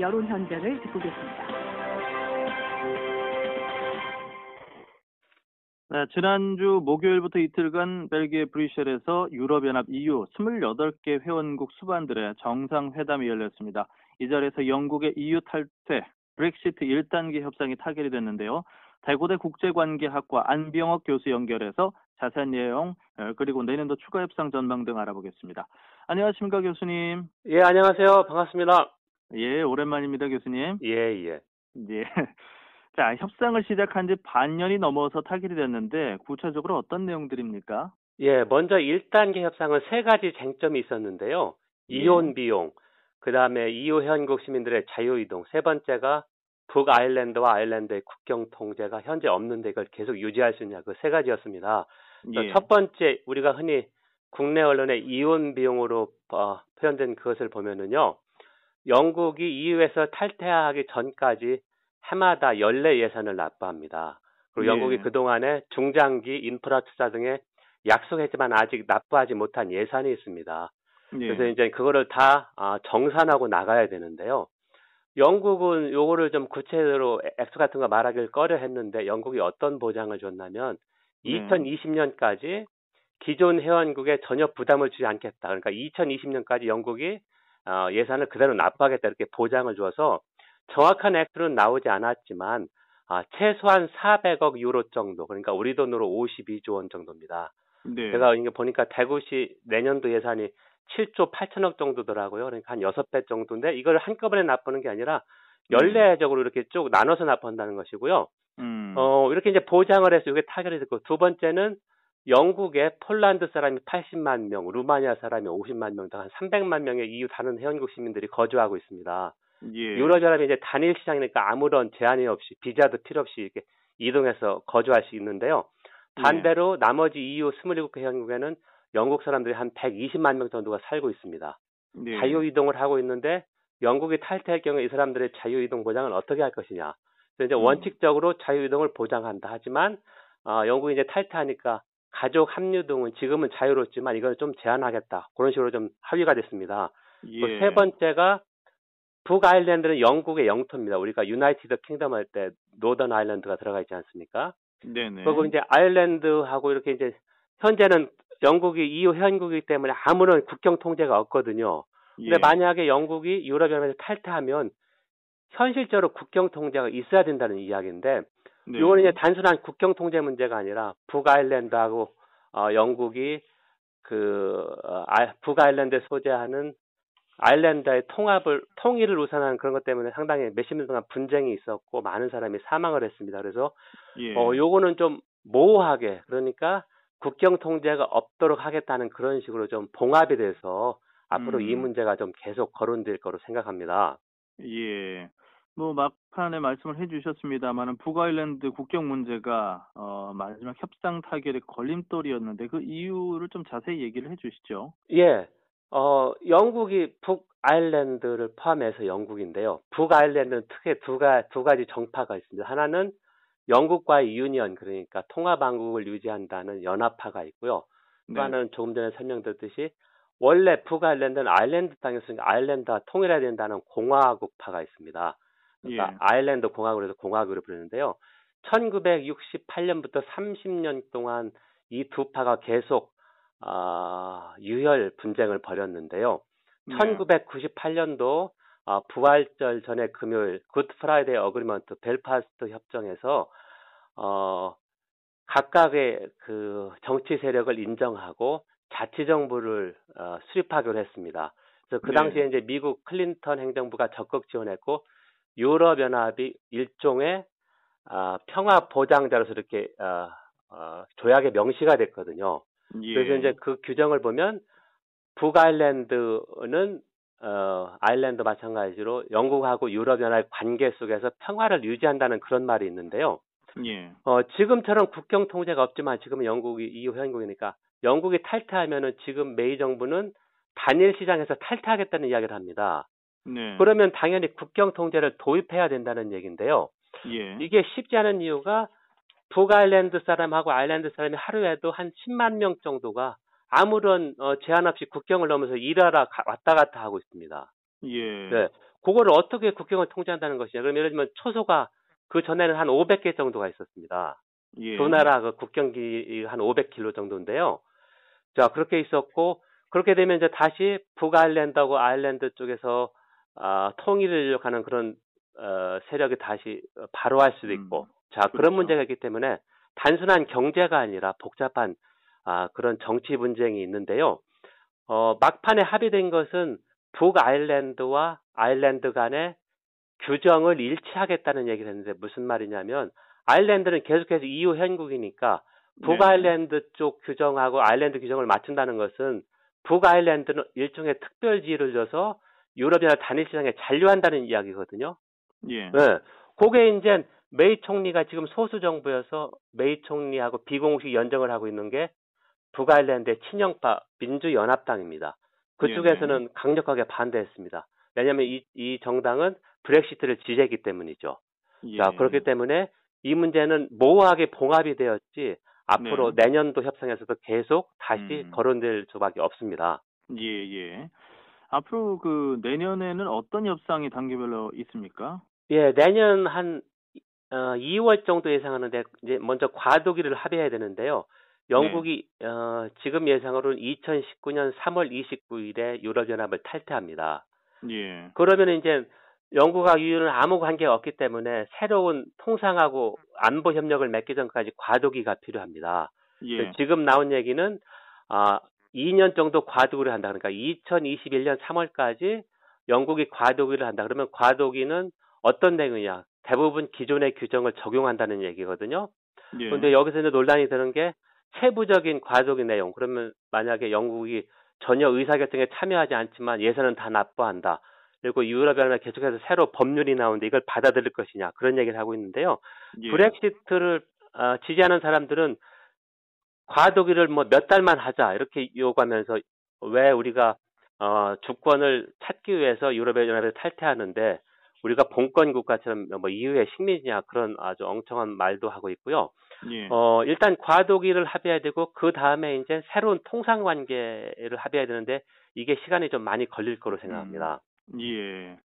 여론 현장을 듣고 계십니다. 네, 지난주 목요일부터 이틀간 벨기에 브뤼셀에서 유럽연합 EU 28개 회원국 수반들의 정상회담이 열렸습니다. 이 자리에서 영국의 EU 탈퇴, 브렉시트 1단계 협상이 타결이 됐는데요. 대고대 국제관계학과 안병옥 교수 연결해서 자세한 내용 어, 그리고 내년도 추가 협상 전망 등 알아보겠습니다. 안녕하십니까 교수님. 예, 안녕하세요. 반갑습니다. 예, 오랜만입니다 교수님. 예, 예. 예. 자, 협상을 시작한 지 반년이 넘어서 타결이 됐는데 구체적으로 어떤 내용들입니까? 예, 먼저 1단계 협상은 세 가지 쟁점이 있었는데요. 예. 이혼 비용, 그 다음에 EU 회원국 시민들의 자유 이동, 세 번째가 북아일랜드와 아일랜드의 국경 통제가 현재 없는데 이걸 계속 유지할 수 있냐 그 세 가지였습니다. 예. 첫 번째 우리가 흔히 국내 언론의 이혼 비용으로 어, 표현된 그것을 보면은요. 영국이 EU에서 탈퇴하기 전까지 해마다 연례 예산을 납부합니다. 그리고 예. 영국이 그동안에 중장기 인프라 투자 등에 약속했지만 아직 납부하지 못한 예산이 있습니다. 예. 그래서 이제 그거를 다 아, 정산하고 나가야 되는데요. 영국은 요거를 좀 구체적으로 액수 같은 거 말하길 꺼려 했는데 영국이 어떤 보장을 줬냐면 네. 2020년까지 기존 회원국에 전혀 부담을 주지 않겠다. 그러니까 2020년까지 영국이 어, 예산을 그대로 납부하겠다 이렇게 보장을 줘서 정확한 액수는 나오지 않았지만 아, 최소한 400억 유로 정도 그러니까 우리 돈으로 52조 원 정도입니다. 네. 제가 이게 보니까 대구시 내년도 예산이 7조 8천억 정도더라고요. 그러니까 한 6배 정도인데 이걸 한꺼번에 납부하는 게 아니라 연례적으로 이렇게 쭉 나눠서 납부한다는 것이고요. 음. 어, 이렇게 이제 보장을 해서 이게 타결이 됐고 두 번째는 영국에 폴란드 사람이 80만 명, 루마니아 사람이 50만 명, 등한 300만 명의 EU 다른 회원국 시민들이 거주하고 있습니다. 예. 유럽연합이 이제 단일 시장이니까 아무런 제한이 없이 비자도 필요 없이 이렇게 이동해서 거주할 수 있는데요. 네. 반대로 나머지 EU 27개 회원국에는 영국 사람들이 한 120만 명 정도가 살고 있습니다. 네. 자유 이동을 하고 있는데 영국이 탈퇴할 경우에 이 사람들의 자유 이동 보장을 어떻게 할 것이냐. 그래서 이제 음. 원칙적으로 자유 이동을 보장한다 하지만 어, 영국이 이제 탈퇴하니까 가족 합류 등은 지금은 자유롭지만 이걸 좀 제한하겠다. 그런 식으로 좀 합의가 됐습니다. 예. 그세 번째가 북아일랜드는 영국의 영토입니다. 우리가 유나이티드 킹덤 할 때 노던 아일랜드가 들어가 있지 않습니까? 네네. 그리고 이제 아일랜드하고 이렇게 이제 현재는 영국이 EU 회원국이기 때문에 아무런 국경 통제가 없거든요. 근데 예. 만약에 영국이 유럽연합에서 탈퇴하면 현실적으로 국경 통제가 있어야 된다는 이야기인데 네. 이거는 이제 단순한 국경 통제 문제가 아니라 북아일랜드하고 어, 영국이 그 어, 아, 북아일랜드에 소재하는 아일랜드의 통합을 통일을 우선하는 그런 것 때문에 상당히 몇십 년 동안 분쟁이 있었고 많은 사람이 사망을 했습니다. 그래서 예. 어 요거는 좀 모호하게 그러니까 국경 통제가 없도록 하겠다는 그런 식으로 좀 봉합이 돼서 앞으로 음. 이 문제가 좀 계속 거론될 거로 생각합니다. 예. 뭐 막 판에 말씀을 해주셨습니다만은 북아일랜드 국경 문제가 어 마지막 협상 타결의 걸림돌이었는데 그 이유를 좀 자세히 얘기를 해주시죠. 예. 어, 영국이 북아일랜드를 포함해서 영국인데요. 북아일랜드는 특히 두, 가, 두 가지 정파가 있습니다. 하나는 영국과의 유니언, 그러니까 통합왕국을 유지한다는 연합파가 있고요. 또 네. 하나는 조금 전에 설명드렸듯이 원래 북아일랜드는 아일랜드 땅이었으니까 아일랜드와 통일해야 된다는 공화국파가 있습니다. 그러니까 예. 아일랜드 공화국을 해서 공화국을 부르는데요. 1968년부터 30년 동안 이 두 파가 계속 아, 유혈 분쟁을 벌였는데요. 네. 1998년도 아, 부활절 전에 금요일 Good Friday Agreement 벨파스트 협정에서 어, 각각의 그 정치 세력을 인정하고 자치 정부를 어, 수립하기로 했습니다. 그래서 그 네. 당시에 이제 미국 클린턴 행정부가 적극 지원했고 유럽 연합이 일종의 아, 평화 보장자로서 이렇게 어, 어, 조약에 명시가 됐거든요. 예. 그래서 이제 그 규정을 보면 북아일랜드는 어, 아일랜드 마찬가지로 영국하고 유럽연합 관계 속에서 평화를 유지한다는 그런 말이 있는데요. 예. 어, 지금처럼 국경 통제가 없지만 지금은 영국이 EU 회원국이니까 영국이 탈퇴하면은 지금 메이 정부는 단일 시장에서 탈퇴하겠다는 이야기를 합니다. 네. 그러면 당연히 국경 통제를 도입해야 된다는 얘기인데요. 예. 이게 쉽지 않은 이유가 북아일랜드 사람하고 아일랜드 사람이 하루에도 한 10만 명 정도가 아무런 어, 제한 없이 국경을 넘어서 일하러 가- 왔다 갔다 하고 있습니다. 예. 네. 그거를 어떻게 국경을 통제한다는 것이냐. 그럼 예를 들면 초소가 그 전에는 한 500개 정도가 있었습니다. 예. 두 나라 그 국경기 한 500km 정도인데요. 자, 그렇게 있었고, 그렇게 되면 이제 다시 북아일랜드하고 아일랜드 쪽에서 아, 통일을 하는 그런 어, 세력이 다시 바로할 수도 있고, 음, 자 그런 그렇죠. 문제가 있기 때문에 단순한 경제가 아니라 복잡한 아, 그런 정치 분쟁이 있는데요. 어, 막판에 합의된 것은 북아일랜드와 아일랜드 간의 규정을 일치하겠다는 얘기를 했는데 무슨 말이냐면 아일랜드는 계속해서 EU 현국이니까 네. 북아일랜드 쪽 규정하고 아일랜드 규정을 맞춘다는 것은 북아일랜드는 일종의 특별지위를 줘서 유럽이나 단일 시장에 잔류한다는 이야기거든요. 예. 네. 그게 이제 메이 총리가 지금 소수 정부여서 메이 총리하고 비공식 연정을 하고 있는 게 북아일랜드의 친영파 민주연합당입니다. 그쪽에서는 강력하게 반대했습니다. 왜냐하면 이, 이 정당은 브렉시트를 지지했기 때문이죠. 예. 자, 그렇기 때문에 이 문제는 모호하게 봉합이 되었지 앞으로 네. 내년도 협상에서도 계속 다시 음. 거론될 수밖에 없습니다. 예, 예. 앞으로 그 내년에는 어떤 협상이 단계별로 있습니까? 예, 내년 한 어, 2월 정도 예상하는데 이제 먼저 과도기를 합의해야 되는데요. 영국이 어, 지금 예상으로는 2019년 3월 29일에 유럽연합을 탈퇴합니다. 예. 그러면 이제 영국과 EU는 아무 관계가 없기 때문에 새로운 통상하고 안보 협력을 맺기 전까지 과도기가 필요합니다. 예. 지금 나온 얘기는 아 2년 정도 과도기를 한다. 그러니까 2021년 3월까지 영국이 과도기를 한다. 그러면 과도기는 어떤 내용이냐? 대부분 기존의 규정을 적용한다는 얘기거든요. 예. 그런데 여기서 이제 논란이 되는 게 세부적인 과도기 내용. 그러면 만약에 영국이 전혀 의사결정에 참여하지 않지만 예산은 다 납부한다. 그리고 유럽연합에 계속해서 새로 법률이 나오는데 이걸 받아들일 것이냐 그런 얘기를 하고 있는데요. 예. 브렉시트를 어, 지지하는 사람들은 과도기를 뭐 몇 달만 하자 이렇게 요구하면서 왜 우리가 어, 주권을 찾기 위해서 유럽의 연합에서 탈퇴하는데 우리가 본권 국가처럼 뭐 EU의 식민지냐 그런 아주 엉청한 말도 하고 있고요. 예. 어, 일단 과도기를 합의해야 되고 그 다음에 이제 새로운 통상 관계를 합의해야 되는데 이게 시간이 좀 많이 걸릴 거로 생각합니다. 예.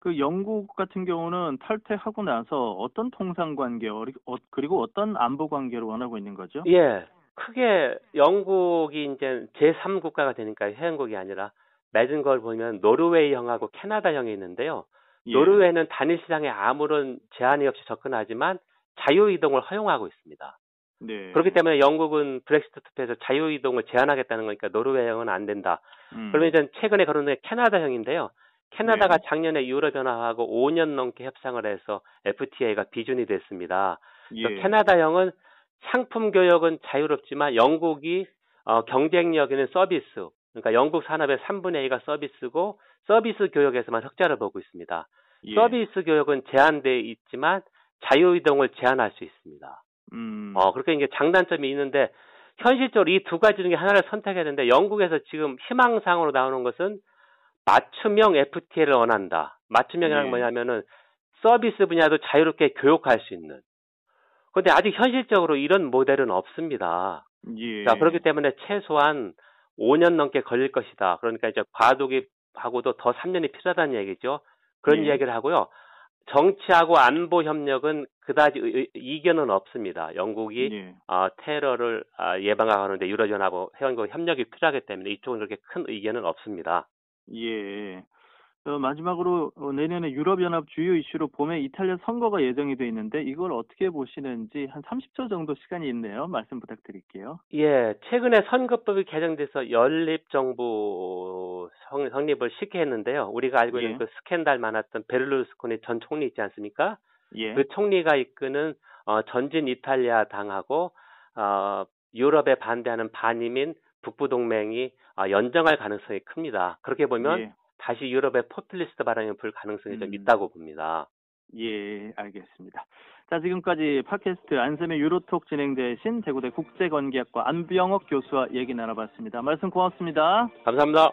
그 영국 같은 경우는 탈퇴하고 나서 어떤 통상 관계 어, 그리고 어떤 안보 관계를 원하고 있는 거죠? 예. 크게 영국이 이제 제3국가가 되니까 회원국이 아니라 맺은 걸 보면 노르웨이형하고 캐나다형이 있는데요. 예. 노르웨이는 단일 시장에 아무런 제한이 없이 접근하지만 자유 이동을 허용하고 있습니다. 네. 그렇기 때문에 영국은 브렉시트 투표에서 자유 이동을 제한하겠다는 거니까 노르웨이형은 안 된다. 음. 그러면 이제 최근에 거론된 캐나다형인데요. 캐나다가 네. 작년에 유럽 연합하고 5년 넘게 협상을 해서 FTA가 비준이 됐습니다. 예. 캐나다형은 상품 교역은 자유롭지만 영국이 어, 경쟁력 있는 서비스, 그러니까 영국 산업의 3분의 2가 서비스고 서비스 교역에서만 흑자를 보고 있습니다. 예. 서비스 교역은 제한돼 있지만 자유 이동을 제한할 수 있습니다. 음. 어, 그렇게 이제 장단점이 있는데 현실적으로 이 두 가지 중에 하나를 선택해야 되는데 영국에서 지금 희망상으로 나오는 것은 맞춤형 FTA를 원한다. 맞춤형이란 네. 뭐냐면은 서비스 분야도 자유롭게 교역할 수 있는. 근데 아직 현실적으로 이런 모델은 없습니다. 예. 자, 그렇기 때문에 최소한 5년 넘게 걸릴 것이다. 그러니까 이제 과도기하고도 더 3년이 필요하다는 얘기죠. 그런 예. 이야기를 하고요. 정치하고 안보 협력은 그다지 의- 이견은 없습니다. 영국이 예. 어, 테러를 아, 예방하는데 유럽연합 회원국 협력이 필요하기 때문에 이쪽은 그렇게 큰 의견은 없습니다. 예. 어, 마지막으로 어, 내년에 유럽연합 주요 이슈로 봄에 이탈리아 선거가 예정이 돼 있는데 이걸 어떻게 보시는지 한 30초 정도 시간이 있네요. 말씀 부탁드릴게요. 예, 최근에 선거법이 개정돼서 연립정부 성, 성립을 쉽게 했는데요. 우리가 알고 있는 예. 그 스캔들 많았던 베를루스코니 전 총리 있지 않습니까? 예. 그 총리가 이끄는 어, 전진 이탈리아 당하고 어, 유럽에 반대하는 반이민 북부 동맹이 어, 연정할 가능성이 큽니다. 그렇게 보면 예. 다시 유럽의 포퓰리스트 발언이 불 가능성이 좀 음. 있다고 봅니다. 예, 알겠습니다. 자, 지금까지 팟캐스트 안쌤의 유로톡 진행되신 대구대 국제관계학과 안병옥 교수와 얘기 나눠봤습니다. 말씀 고맙습니다. 감사합니다.